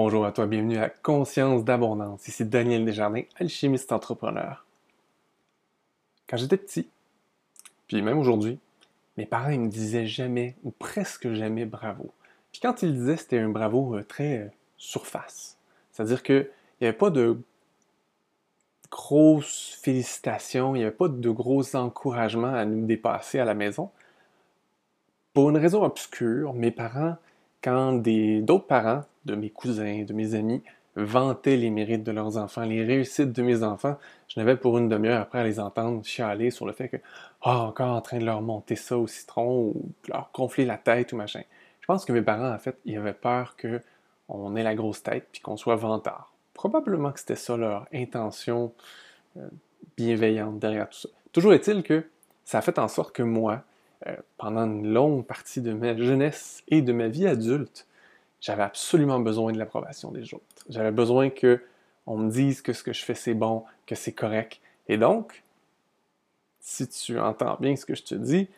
Bonjour à toi, bienvenue à Conscience d'abondance. Ici Daniel Desjardins, alchimiste entrepreneur. Quand j'étais petit, puis même aujourd'hui, mes parents ils me disaient jamais ou presque jamais bravo. Puis quand ils disaient, c'était un bravo euh, très euh, surface. C'est-à-dire qu'il n'y avait pas de grosses félicitations, il n'y avait pas de gros encouragements à nous dépasser à la maison. Pour une raison obscure, mes parents, quand d'autres parents de mes cousins, de mes amis, vantaient les mérites de leurs enfants, les réussites de mes enfants. Je n'avais pour une demi-heure après à les entendre chialer sur le fait que, ah, encore en train de leur monter ça au citron ou leur gonfler la tête ou machin. Je pense que mes parents, en fait, ils avaient peur qu'on ait la grosse tête puis qu'on soit vantard. Probablement que c'était ça leur intention euh, bienveillante derrière tout ça. Toujours est-il que ça a fait en sorte que moi, euh, pendant une longue partie de ma jeunesse et de ma vie adulte, j'avais absolument besoin de l'approbation des autres. J'avais besoin que on me dise que ce que je fais c'est bon, que c'est correct. Et donc, si tu entends bien ce que je te dis,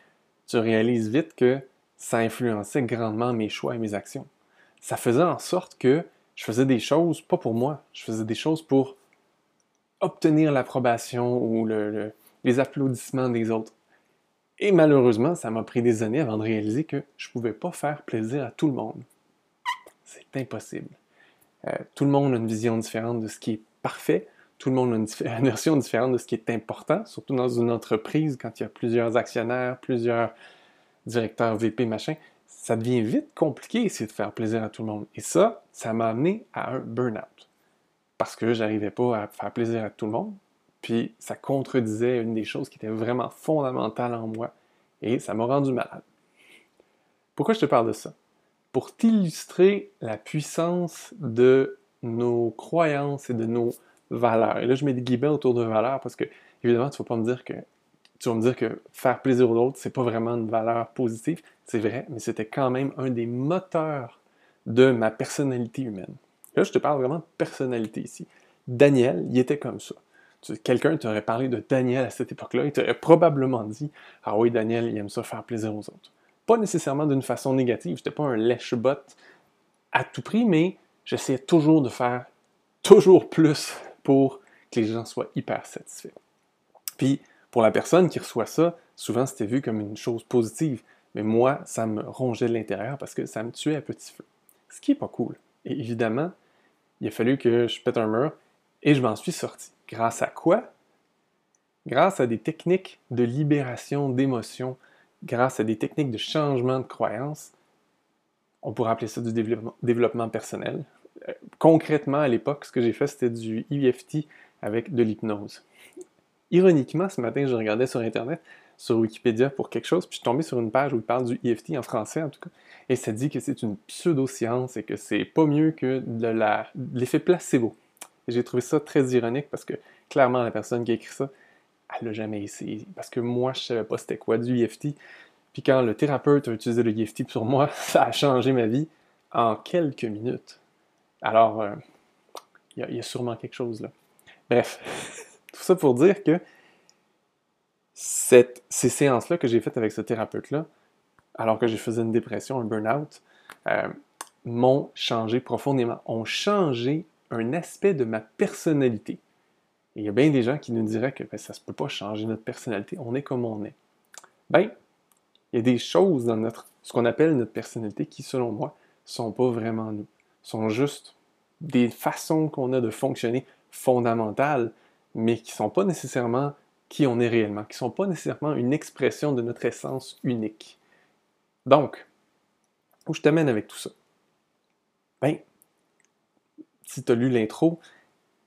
tu réalises vite que ça influençait grandement mes choix et mes actions. Ça faisait en sorte que je faisais des choses pas pour moi, je faisais des choses pour obtenir l'approbation ou les applaudissements des autres. Et malheureusement, ça m'a pris des années avant de réaliser que je ne pouvais pas faire plaisir à tout le monde. C'est impossible. Euh, tout le monde a une vision différente de ce qui est parfait. Tout le monde a une, version différente de ce qui est important, surtout dans une entreprise quand il y a plusieurs actionnaires, plusieurs directeurs VP, machin. Ça devient vite compliqué essayer de faire plaisir à tout le monde. Et ça, ça m'a amené à un burn-out. Parce que j'arrivais pas à faire plaisir à tout le monde. Puis ça contredisait une des choses qui était vraiment fondamentale en moi. Et ça m'a rendu malade. Pourquoi je te parle de ça? pour t'illustrer la puissance de nos croyances et de nos valeurs. Et là, je mets des guillemets autour de valeurs parce que, évidemment, tu vas pas me dire que tu vas me dire que faire plaisir aux autres, c'est pas vraiment une valeur positive. C'est vrai, mais c'était quand même un des moteurs de ma personnalité humaine. Là, je te parle vraiment de personnalité ici. Daniel, il était comme ça. Quelqu'un t'aurait parlé de Daniel à cette époque-là, il t'aurait probablement dit Ah oui, Daniel, il aime ça faire plaisir aux autres pas nécessairement d'une façon négative. J'étais pas un lèche-bot à tout prix, mais j'essayais toujours de faire toujours plus pour que les gens soient hyper satisfaits. Puis, pour la personne qui reçoit ça, souvent c'était vu comme une chose positive, mais moi, ça me rongeait de l'intérieur parce que ça me tuait à petit feu. Ce qui est pas cool. Et évidemment, il a fallu que je pète un mur et je m'en suis sorti. Grâce à quoi? Grâce à des techniques de libération d'émotions, grâce à des techniques de changement de croyance, on pourrait appeler ça du développement, personnel. Euh, concrètement, à l'époque, ce que j'ai fait, c'était du EFT avec de l'hypnose. Ironiquement, ce matin, je regardais sur Internet, sur Wikipédia pour quelque chose, puis je suis tombé sur une page où il parle du EFT en français, en tout cas, et ça dit que c'est une pseudo-science et que c'est pas mieux que de l'effet placebo. J'ai trouvé ça très ironique parce que clairement, la personne qui a écrit ça, elle l'a jamais essayé. Parce que moi, je savais pas c'était quoi du EFT. Puis quand le thérapeute a utilisé le EFT sur moi, ça a changé ma vie en quelques minutes. Alors, euh, il y, a sûrement quelque chose là. Bref, tout ça pour dire que ces séances-là que j'ai faites avec ce thérapeute-là, alors que je faisais une dépression, un burn-out, euh, m'ont changé profondément, ont changé un aspect de ma personnalité il y a bien des gens qui nous diraient que ben, ça ne se peut pas changer notre personnalité, on est comme on est. Ben, il y a des choses dans notre, ce qu'on appelle notre personnalité qui, selon moi, ne sont pas vraiment nous. sont juste des façons qu'on a de fonctionner fondamentales, mais qui ne sont pas nécessairement qui on est réellement, qui ne sont pas nécessairement une expression de notre essence unique. Donc, où je t'amène avec tout ça? Ben, si tu as lu l'intro,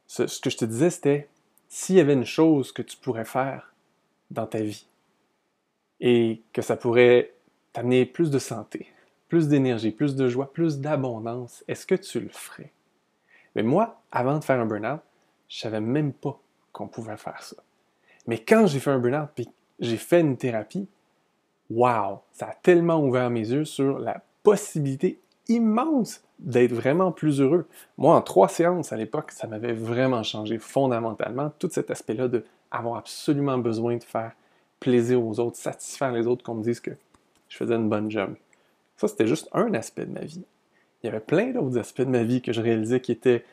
ce que je te disais, c'était s'il y avait une chose que tu pourrais faire dans ta vie et que ça pourrait t'amener plus de santé, plus d'énergie, plus de joie, plus d'abondance, est-ce que tu le ferais? Mais moi, avant de faire un burn-out, je savais même pas qu'on pouvait faire ça. Mais quand j'ai fait un burn-out puis j'ai fait une thérapie, wow, ça a tellement ouvert mes yeux sur la possibilité immense d'être vraiment plus heureux. Moi, en trois séances à l'époque, ça m'avait vraiment changé fondamentalement, tout cet aspect-là de avoir absolument besoin de faire plaisir aux autres, satisfaire les autres, qu'on me dise que je faisais une bonne job. Ça, c'était juste un aspect de ma vie. il y avait plein d'autres aspects de ma vie que je réalisais qui étaient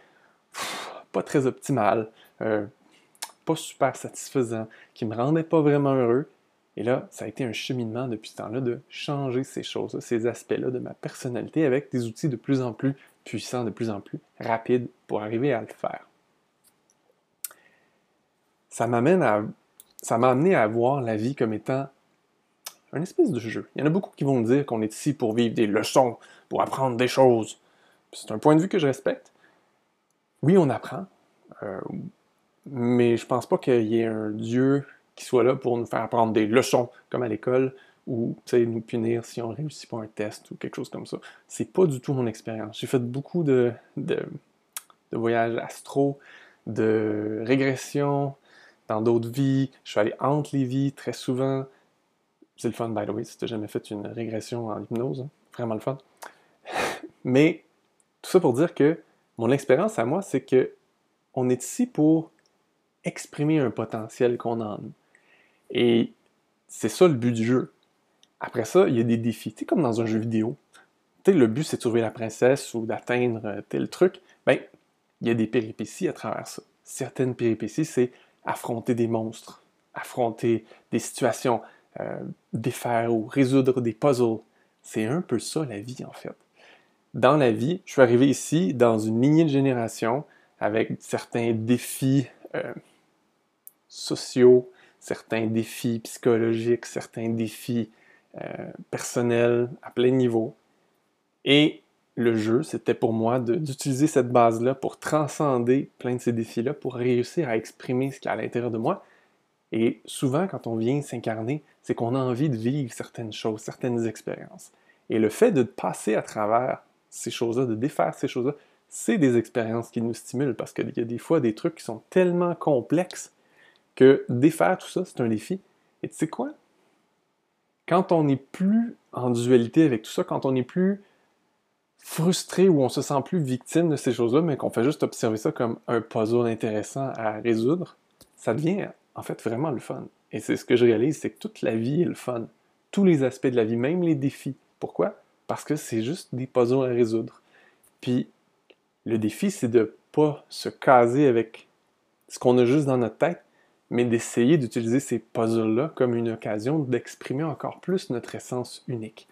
pas très optimales, euh, pas super satisfaisants, qui me rendaient pas vraiment heureux. Et là, ça a été un cheminement depuis ce temps-là de changer ces choses-là, ces aspects-là de ma personnalité avec des outils de plus en plus puissants, de plus en plus rapides pour arriver à le faire. Ça m'amène à ça m'a amené à voir la vie comme étant un espèce de jeu. Il y en a beaucoup qui vont me dire qu'on est ici pour vivre des leçons, pour apprendre des choses. C'est un point de vue que je respecte. Oui, on apprend, euh, mais je pense pas qu'il y ait un Dieu qui soit là pour nous faire apprendre des leçons, comme à l'école, ou nous punir si on réussit pas un test ou quelque chose comme ça. C'est pas du tout mon expérience. J'ai fait beaucoup de, de, voyages astro, de régression, dans d'autres vies. Je suis allé entre les vies très souvent. C'est le fun, by the way, si tu jamais fait une régression en hypnose. Hein. Vraiment le fun. Mais tout ça pour dire que mon expérience à moi, c'est que on est ici pour exprimer un potentiel qu'on a en nous. Et c'est ça le but du jeu. Après ça, il y a des défis. Tu comme dans un jeu vidéo. Tu le but, c'est de trouver la princesse ou d'atteindre tel truc. Ben, il y a des péripéties à travers ça. Certaines péripéties, c'est affronter des monstres, affronter des situations, euh, défaire ou résoudre des puzzles. C'est un peu ça la vie en fait. Dans la vie, je suis arrivé ici dans une lignée de génération avec certains défis euh, sociaux, certains défis psychologiques, certains défis euh, personnels à plein niveau. Et le jeu, c'était pour moi d'utiliser cette base-là pour transcender plein de ces défis-là, pour réussir à exprimer ce qu'il y a à l'intérieur de moi. Et souvent, quand on vient s'incarner, c'est qu'on a envie de vivre certaines choses, certaines expériences. Et le fait de passer à travers ces choses-là, de défaire ces choses-là, c'est des expériences qui nous stimulent parce qu'il y a des fois des trucs qui sont tellement complexes que défaire tout ça, c'est un défi. Et tu sais quoi? Quand on n'est plus en dualité avec tout ça, quand on n'est plus frustré ou on se sent plus victime de ces choses-là, mais qu'on fait juste observer ça comme un puzzle intéressant à résoudre, ça devient en fait vraiment le fun. Et c'est ce que je réalise, c'est que toute la vie est le fun. Tous les aspects de la vie, même les défis. Pourquoi? Parce que c'est juste des puzzles à résoudre. Puis le défi, c'est de pas se caser avec ce qu'on a juste dans notre tête, mais d'essayer d'utiliser ces puzzles-là comme une occasion d'exprimer encore plus notre essence unique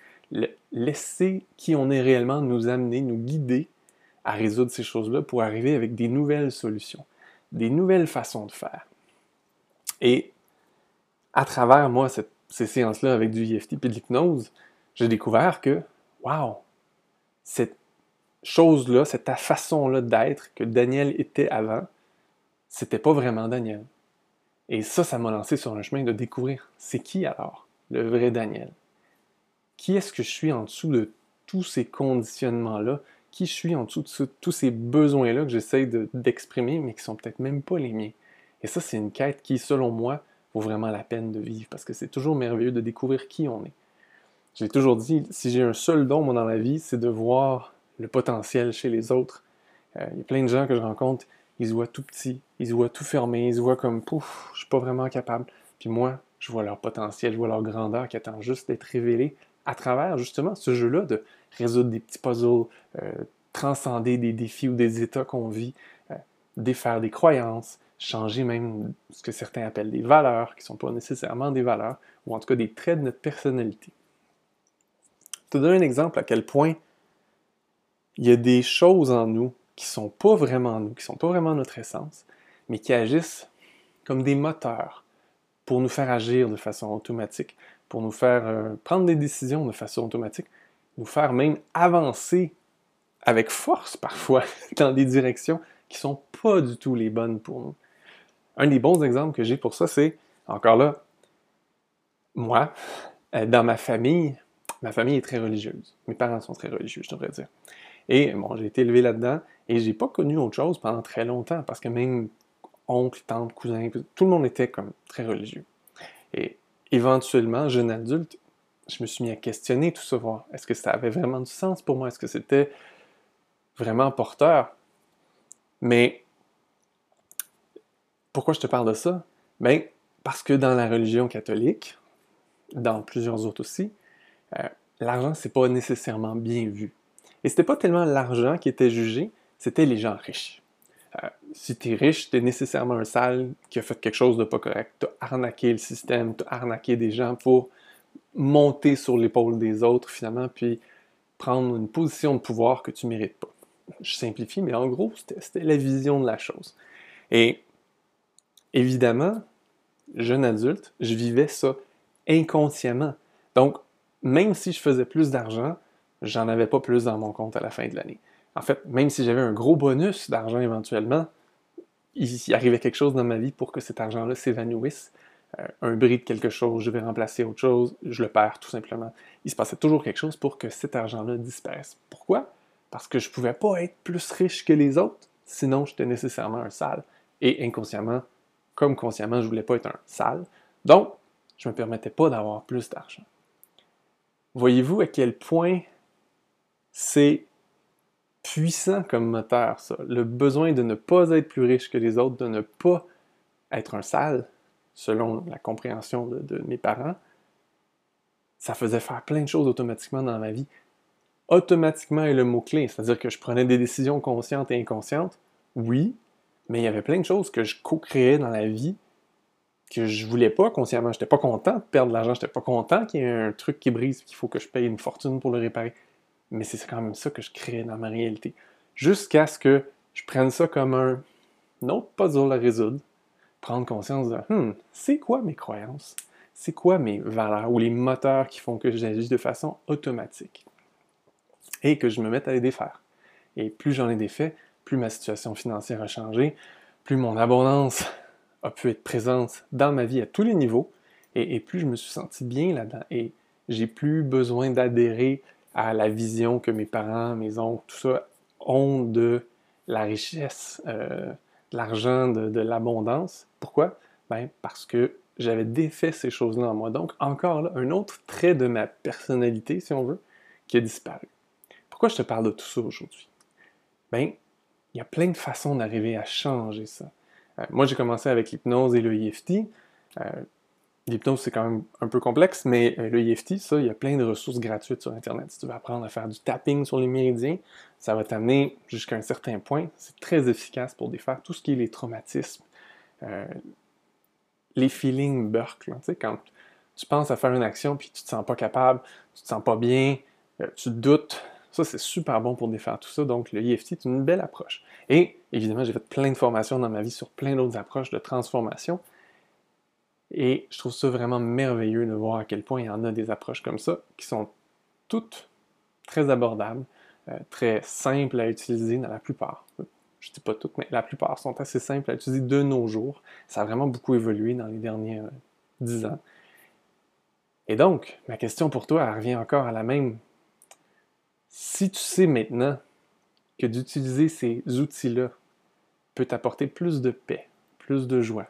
laisser qui on est réellement nous amener, nous guider à résoudre ces choses-là pour arriver avec des nouvelles solutions, des nouvelles façons de faire. Et à travers, moi, ces séances-là avec du EFT et de l'hypnose, j'ai découvert que, wow, cette chose-là, cette façon-là d'être que Daniel était avant, c'était pas vraiment Daniel. Et ça, ça m'a lancé sur un chemin de découvrir c'est qui alors le vrai Daniel? Qui est-ce que je suis en dessous de tous ces conditionnements-là, qui je suis en dessous de tous ces besoins-là que j'essaie d'exprimer, mais qui sont peut-être même pas les miens? Et ça, c'est une quête qui, selon moi, vaut vraiment la peine de vivre, parce que c'est toujours merveilleux de découvrir qui on est. J'ai toujours dit, si j'ai un seul don, moi, dans la vie, c'est de voir le potentiel chez les autres. Euh, il y a plein de gens que je rencontre, ils se voient tout petits, ils se voient tout fermés, ils se voient comme, pouf, je suis pas vraiment capable. Puis moi, je vois leur potentiel, je vois leur grandeur qui attend juste d'être révélée à travers justement ce jeu-là de résoudre des petits puzzles, euh, transcender des défis ou des états qu'on vit, euh, défaire des croyances, changer même ce que certains appellent des valeurs, qui ne sont pas nécessairement des valeurs, ou en tout cas des traits de notre personnalité. Je te donne un exemple à quel point il y a des choses en nous qui ne sont pas vraiment nous, qui ne sont pas vraiment notre essence, mais qui agissent comme des moteurs pour nous faire agir de façon automatique, pour nous faire euh, prendre des décisions de façon automatique, nous faire même avancer avec force parfois dans des directions qui ne sont pas du tout les bonnes pour nous. Un des bons exemples que j'ai pour ça, c'est, encore là, moi, euh, dans ma famille, ma famille est très religieuse. Mes parents sont très religieux, je devrais dire. Et bon, j'ai été élevé là-dedans et j'ai pas connu autre chose pendant très longtemps parce que même oncle, tante, cousin, tout le monde était comme très religieux. Et éventuellement, jeune adulte, je me suis mis à questionner tout ça, voir est-ce que ça avait vraiment du sens pour moi, est-ce que c'était vraiment porteur? Mais pourquoi je te parle de ça? Bien, parce que dans la religion catholique, dans plusieurs autres aussi, euh, l'argent, c'est pas nécessairement bien vu. Et c'était pas tellement l'argent qui était jugé, c'était les gens riches. Euh, si tu es riche, tu es nécessairement un sale qui a fait quelque chose de pas correct. Tu as arnaqué le système, tu as arnaqué des gens pour monter sur l'épaule des autres finalement, puis prendre une position de pouvoir que tu ne mérites pas. Je simplifie, mais en gros, c'était la vision de la chose. Et évidemment, jeune adulte, je vivais ça inconsciemment. Donc, même si je faisais plus d'argent, j'en avais pas plus dans mon compte à la fin de l'année. En fait, même si j'avais un gros bonus d'argent éventuellement, il, arrivait quelque chose dans ma vie pour que cet argent-là s'évanouisse. Euh, un bris de quelque chose, je vais remplacer autre chose, je le perds tout simplement. Il se passait toujours quelque chose pour que cet argent-là disparaisse. Pourquoi? Parce que je ne pouvais pas être plus riche que les autres, sinon j'étais nécessairement un sale. Et inconsciemment, comme consciemment, je ne voulais pas être un sale. Donc, je ne me permettais pas d'avoir plus d'argent. Voyez-vous à quel point c'est puissant comme moteur, ça. Le besoin de ne pas être plus riche que les autres, de ne pas être un sale, selon la compréhension de, mes parents, ça faisait faire plein de choses automatiquement dans ma vie. Automatiquement est le mot-clé, c'est-à-dire que je prenais des décisions conscientes et inconscientes, oui, mais il y avait plein de choses que je co-créais dans la vie que je voulais pas consciemment. J'étais pas content de perdre de l'argent, j'étais pas content qu'il y ait un truc qui brise, qu'il faut que je paye une fortune pour le réparer mais c'est quand même ça que je crée dans ma réalité. Jusqu'à ce que je prenne ça comme un, autre puzzle à résoudre, prendre conscience de, hmm, c'est quoi mes croyances? C'est quoi mes valeurs ou les moteurs qui font que j'agis de façon automatique? Et que je me mette à les défaire. Et plus j'en ai défait, plus ma situation financière a changé, plus mon abondance a pu être présente dans ma vie à tous les niveaux, et plus je me suis senti bien là-dedans. Et j'ai plus besoin d'adhérer à la vision que mes parents, mes oncles, tout ça ont de la richesse, euh, de l'argent, de, l'abondance. Pourquoi? Ben, parce que j'avais défait ces choses-là en moi. Donc, encore là, un autre trait de ma personnalité, si on veut, qui a disparu. Pourquoi je te parle de tout ça aujourd'hui? Ben, il y a plein de façons d'arriver à changer ça. Euh, moi, j'ai commencé avec l'hypnose et le EFT. L'hypnose, c'est quand même un peu complexe, mais euh, le EFT, ça, il y a plein de ressources gratuites sur Internet. Si tu veux apprendre à faire du tapping sur les méridiens, ça va t'amener jusqu'à un certain point. C'est très efficace pour défaire tout ce qui est les traumatismes, euh, les feelings sais, quand tu penses à faire une action puis tu te sens pas capable, tu te sens pas bien, euh, tu doutes, ça, c'est super bon pour défaire tout ça. Donc, le EFT est une belle approche. Et évidemment, j'ai fait plein de formations dans ma vie sur plein d'autres approches de transformation. Et je trouve ça vraiment merveilleux de voir à quel point il y en a des approches comme ça qui sont toutes très abordables, euh, très simples à utiliser dans la plupart. Je ne dis pas toutes, mais la plupart sont assez simples à utiliser de nos jours. Ça a vraiment beaucoup évolué dans les derniers euh, dix ans. Et donc, ma question pour toi, elle revient encore à la même. Si tu sais maintenant que d'utiliser ces outils-là peut t'apporter plus de paix, plus de joie,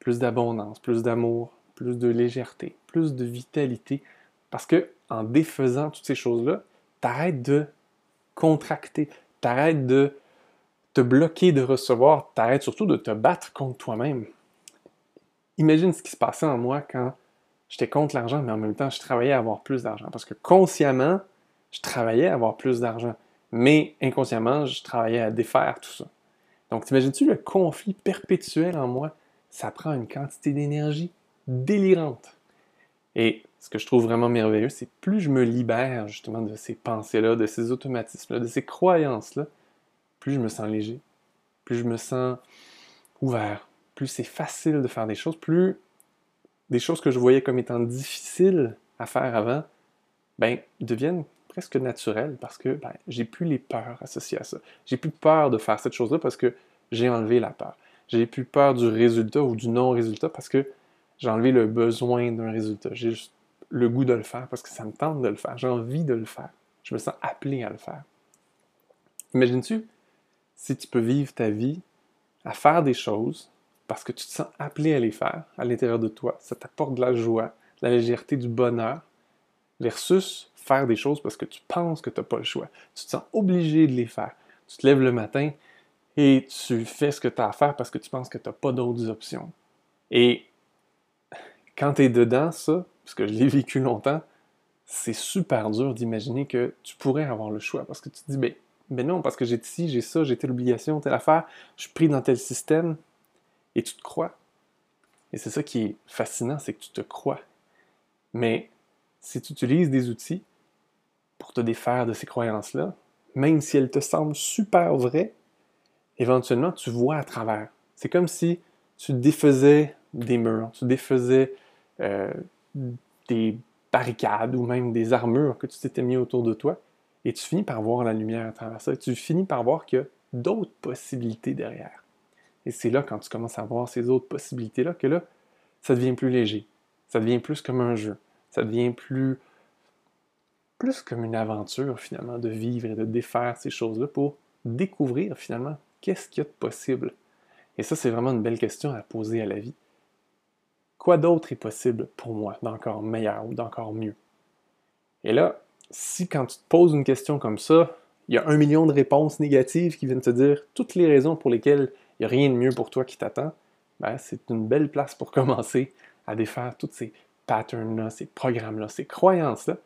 plus d'abondance, plus d'amour, plus de légèreté, plus de vitalité. Parce que en défaisant toutes ces choses-là, t'arrêtes de contracter, t'arrêtes de te bloquer de recevoir, t'arrêtes surtout de te battre contre toi-même. Imagine ce qui se passait en moi quand j'étais contre l'argent, mais en même temps, je travaillais à avoir plus d'argent. Parce que consciemment, je travaillais à avoir plus d'argent. Mais inconsciemment, je travaillais à défaire tout ça. Donc, t'imagines-tu le conflit perpétuel en moi? Ça prend une quantité d'énergie délirante. Et ce que je trouve vraiment merveilleux, c'est plus je me libère justement de ces pensées-là, de ces automatismes-là, de ces croyances-là, plus je me sens léger, plus je me sens ouvert, plus c'est facile de faire des choses, plus des choses que je voyais comme étant difficiles à faire avant, ben, deviennent presque naturelles parce que ben, j'ai plus les peurs associées à ça. J'ai plus peur de faire cette chose-là parce que j'ai enlevé la peur. J'ai plus peur du résultat ou du non-résultat parce que j'ai enlevé le besoin d'un résultat. J'ai juste le goût de le faire parce que ça me tente de le faire. J'ai envie de le faire. Je me sens appelé à le faire. Imagines-tu si tu peux vivre ta vie à faire des choses parce que tu te sens appelé à les faire à l'intérieur de toi. Ça t'apporte de la joie, de la légèreté, du bonheur, versus faire des choses parce que tu penses que tu n'as pas le choix. Tu te sens obligé de les faire. Tu te lèves le matin, et tu fais ce que tu as à faire parce que tu penses que tu n'as pas d'autres options. Et quand tu es dedans, ça, parce que je l'ai vécu longtemps, c'est super dur d'imaginer que tu pourrais avoir le choix parce que tu te dis, ben, ben non, parce que j'ai ci, j'ai ça, j'ai telle obligation, telle affaire, je suis pris dans tel système, et tu te crois. Et c'est ça qui est fascinant, c'est que tu te crois. Mais si tu utilises des outils pour te défaire de ces croyances-là, même si elles te semblent super vraies, éventuellement tu vois à travers. C'est comme si tu défaisais des murs, tu défaisais euh, des barricades ou même des armures que tu t'étais mis autour de toi, et tu finis par voir la lumière à travers ça, et tu finis par voir qu'il y a d'autres possibilités derrière. Et c'est là, quand tu commences à voir ces autres possibilités-là, que là, ça devient plus léger, ça devient plus comme un jeu, ça devient plus, plus comme une aventure finalement de vivre et de défaire ces choses-là pour découvrir finalement qu'est-ce qu'il y a de possible? Et ça, c'est vraiment une belle question à poser à la vie. Quoi d'autre est possible pour moi d'encore meilleur ou d'encore mieux? Et là, si quand tu te poses une question comme ça, il y a un million de réponses négatives qui viennent te dire toutes les raisons pour lesquelles il n'y a rien de mieux pour toi qui t'attend, ben, c'est une belle place pour commencer à défaire tous ces patterns-là, ces programmes-là, ces croyances-là.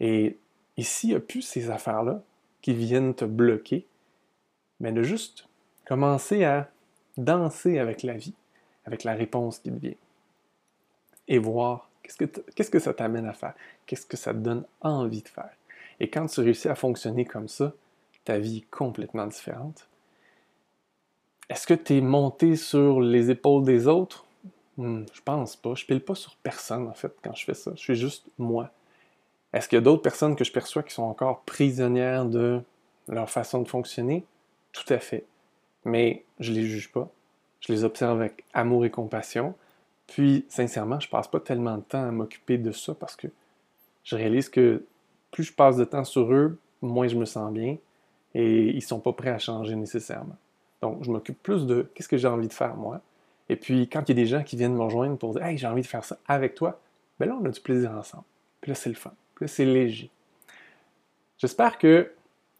Et ici, il n'y a plus ces affaires-là qui viennent te bloquer, mais de juste commencer à danser avec la vie, avec la réponse qui te vient et voir qu'est-ce que, ça t'amène à faire, qu'est-ce que ça te donne envie de faire? Et quand tu réussis à fonctionner comme ça, ta vie est complètement différente. Est-ce que tu es monté sur les épaules des autres? Hmm, je pense pas. Je pile pas sur personne, en fait, quand je fais ça. Je suis juste moi. Est-ce qu'il y a d'autres personnes que je perçois qui sont encore prisonnières de leur façon de fonctionner? Tout à fait. Mais je les juge pas. Je les observe avec amour et compassion. Puis, sincèrement, je passe pas tellement de temps à m'occuper de ça parce que je réalise que plus je passe de temps sur eux, moins je me sens bien et ils sont pas prêts à changer nécessairement. Donc, je m'occupe plus de qu'est-ce que j'ai envie de faire moi. Et puis, quand il y a des gens qui viennent me rejoindre pour dire Hey, j'ai envie de faire ça avec toi, ben là, on a du plaisir ensemble. Puis là, c'est le fun. Puis là, c'est léger. J'espère que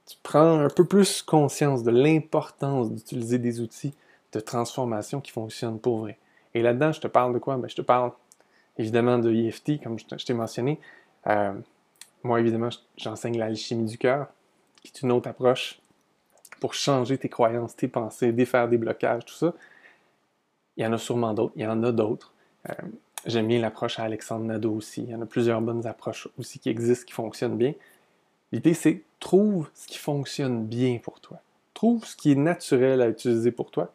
tu prends un peu plus conscience de l'importance d'utiliser des outils de transformation qui fonctionnent pour vrai. Et là-dedans, je te parle de quoi? Ben, je te parle évidemment de EFT, comme je t'ai mentionné. Euh, moi, évidemment, j'enseigne l'alchimie du cœur, qui est une autre approche pour changer tes croyances, tes pensées, défaire des blocages, tout ça. Il y en a sûrement d'autres. Il y en a d'autres. Euh, j'aime bien l'approche à Alexandre Nadeau aussi. Il y en a plusieurs bonnes approches aussi qui existent, qui fonctionnent bien. L'idée, c'est trouve ce qui fonctionne bien pour toi. Trouve ce qui est naturel à utiliser pour toi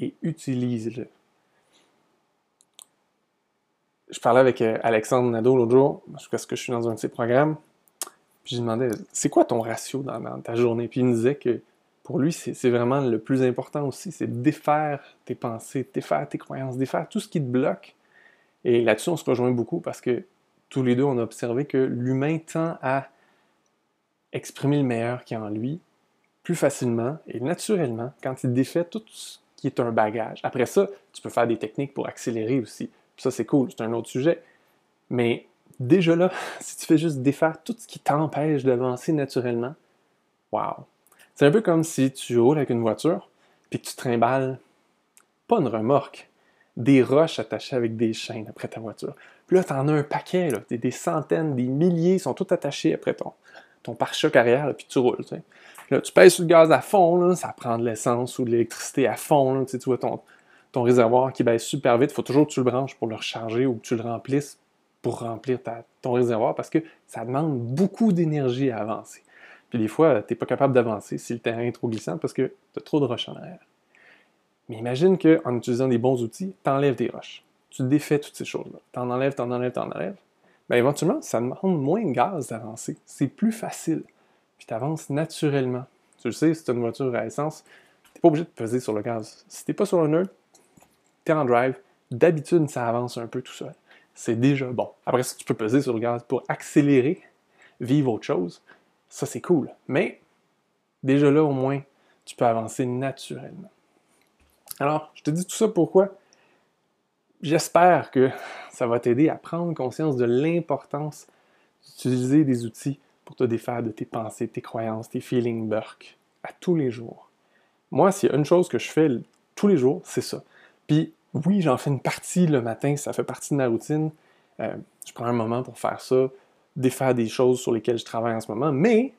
et utilise-le je parlais avec euh, Alexandre Nadeau l'autre jour, parce que je suis dans un de ses programmes. Puis je lui demandais, c'est quoi ton ratio dans, ta journée? Puis il me disait que pour lui, c'est vraiment le plus important aussi, c'est défaire tes pensées, défaire tes croyances, défaire tout ce qui te bloque. Et là-dessus, on se rejoint beaucoup parce que tous les deux, on a observé que l'humain tend à exprimer le meilleur qui est en lui plus facilement et naturellement quand il défait tout ce qui est un bagage. Après ça, tu peux faire des techniques pour accélérer aussi ça, c'est cool, c'est un autre sujet. Mais déjà là, si tu fais juste défaire tout ce qui t'empêche d'avancer naturellement, wow! C'est un peu comme si tu roules avec une voiture, puis que tu trimbales, pas une remorque, des roches attachées avec des chaînes après ta voiture. Puis là, tu en as un paquet, là, des, centaines, des milliers sont tous attachés après ton, ton pare-choc arrière, puis tu roules. Là, tu pèses sur le gaz à fond, ça prend de l'essence ou de l'électricité à fond. tu vois ton, ton réservoir qui baisse super vite, il faut toujours que tu le branches pour le recharger ou que tu le remplisses pour remplir ton réservoir parce que ça demande beaucoup d'énergie à avancer. Puis des fois, tu n'es pas capable d'avancer si le terrain est trop glissant parce que tu as trop de roches en arrière. Mais imagine qu'en utilisant des bons outils, tu enlèves des roches. Tu défais toutes ces choses-là. Tu en enlèves, tu en enlèves, tu en enlèves. Bien, éventuellement, ça demande moins de gaz d'avancer. C'est plus facile. Puis tu avances naturellement. Tu le sais, si tu as une voiture à essence, tu n'es pas obligé de peser sur le gaz. Si tu pas sur le nœud, en drive, d'habitude, ça avance un peu tout seul. C'est déjà bon. Après ça, tu peux peser sur le gaz pour accélérer, vivre autre chose. Ça, c'est cool. Mais déjà là, au moins, tu peux avancer naturellement. Alors, je te dis tout ça pourquoi? J'espère que ça va t'aider à prendre conscience de l'importance d'utiliser des outils pour te défaire de tes pensées, tes croyances, tes feelings burk à tous les jours. Moi, s'il y a une chose que je fais tous les jours, c'est ça. Puis oui, j'en fais une partie le matin, ça fait partie de ma routine. Euh, je prends un moment pour faire ça, défaire des choses sur lesquelles je travaille en ce moment, mais,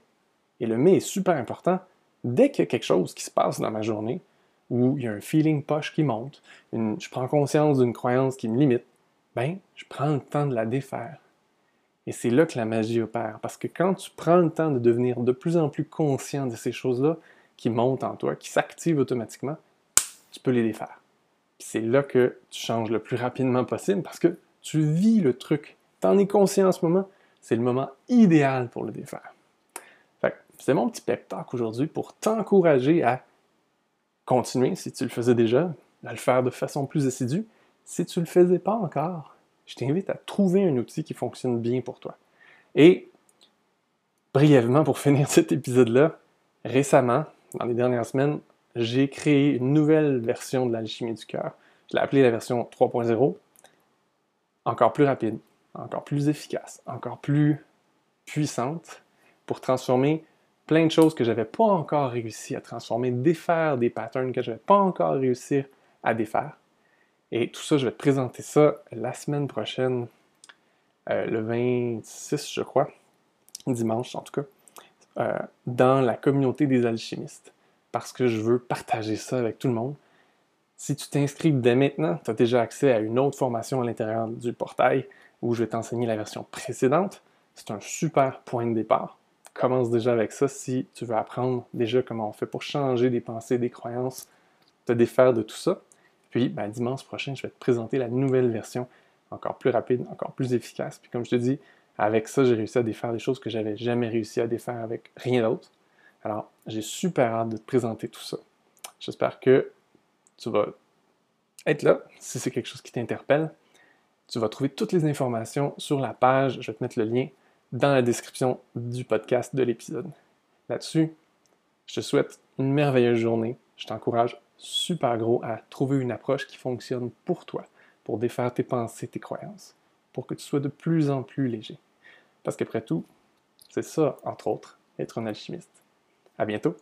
et le mais est super important, dès qu'il y a quelque chose qui se passe dans ma journée, où il y a un feeling poche qui monte, je prends conscience d'une croyance qui me limite, ben, je prends le temps de la défaire. Et c'est là que la magie opère, parce que quand tu prends le temps de devenir de plus en plus conscient de ces choses-là qui montent en toi, qui s'activent automatiquement, tu peux les défaire. C'est là que tu changes le plus rapidement possible parce que tu vis le truc. Tu en es conscient en ce moment, c'est le moment idéal pour le défaire. c'est mon petit pep talk aujourd'hui pour t'encourager à continuer, si tu le faisais déjà, à le faire de façon plus assidue. Si tu ne le faisais pas encore, je t'invite à trouver un outil qui fonctionne bien pour toi. Et brièvement, pour finir cet épisode-là, récemment, dans les dernières semaines, j'ai créé une nouvelle version de l'alchimie du cœur. Je l'ai appelée la version 3.0, encore plus rapide, encore plus efficace, encore plus puissante pour transformer plein de choses que je n'avais pas encore réussi à transformer, défaire des patterns que je n'avais pas encore réussi à défaire. Et tout ça, je vais te présenter ça la semaine prochaine, euh, le 26, je crois, dimanche en tout cas, euh, dans la communauté des alchimistes, parce que je veux partager ça avec tout le monde. Si tu t'inscris dès maintenant, tu as déjà accès à une autre formation à l'intérieur du portail où je vais t'enseigner la version précédente. C'est un super point de départ commence déjà avec ça si tu veux apprendre déjà comment on fait pour changer des pensées, des croyances, te défaire de tout ça. Puis, ben, dimanche prochain, je vais te présenter la nouvelle version, encore plus rapide, encore plus efficace. Puis, comme je te dis, avec ça, j'ai réussi à défaire des choses que j'avais jamais réussi à défaire avec rien d'autre. Alors, j'ai super hâte de te présenter tout ça. J'espère que tu vas être là si c'est quelque chose qui t'interpelle. Tu vas trouver toutes les informations sur la page. Je vais te mettre le lien dans la description du podcast de l'épisode. Là-dessus, je te souhaite une merveilleuse journée. Je t'encourage super gros à trouver une approche qui fonctionne pour toi, pour défaire tes pensées, tes croyances, pour que tu sois de plus en plus léger. Parce qu'après tout, c'est ça, entre autres, être un alchimiste. À bientôt!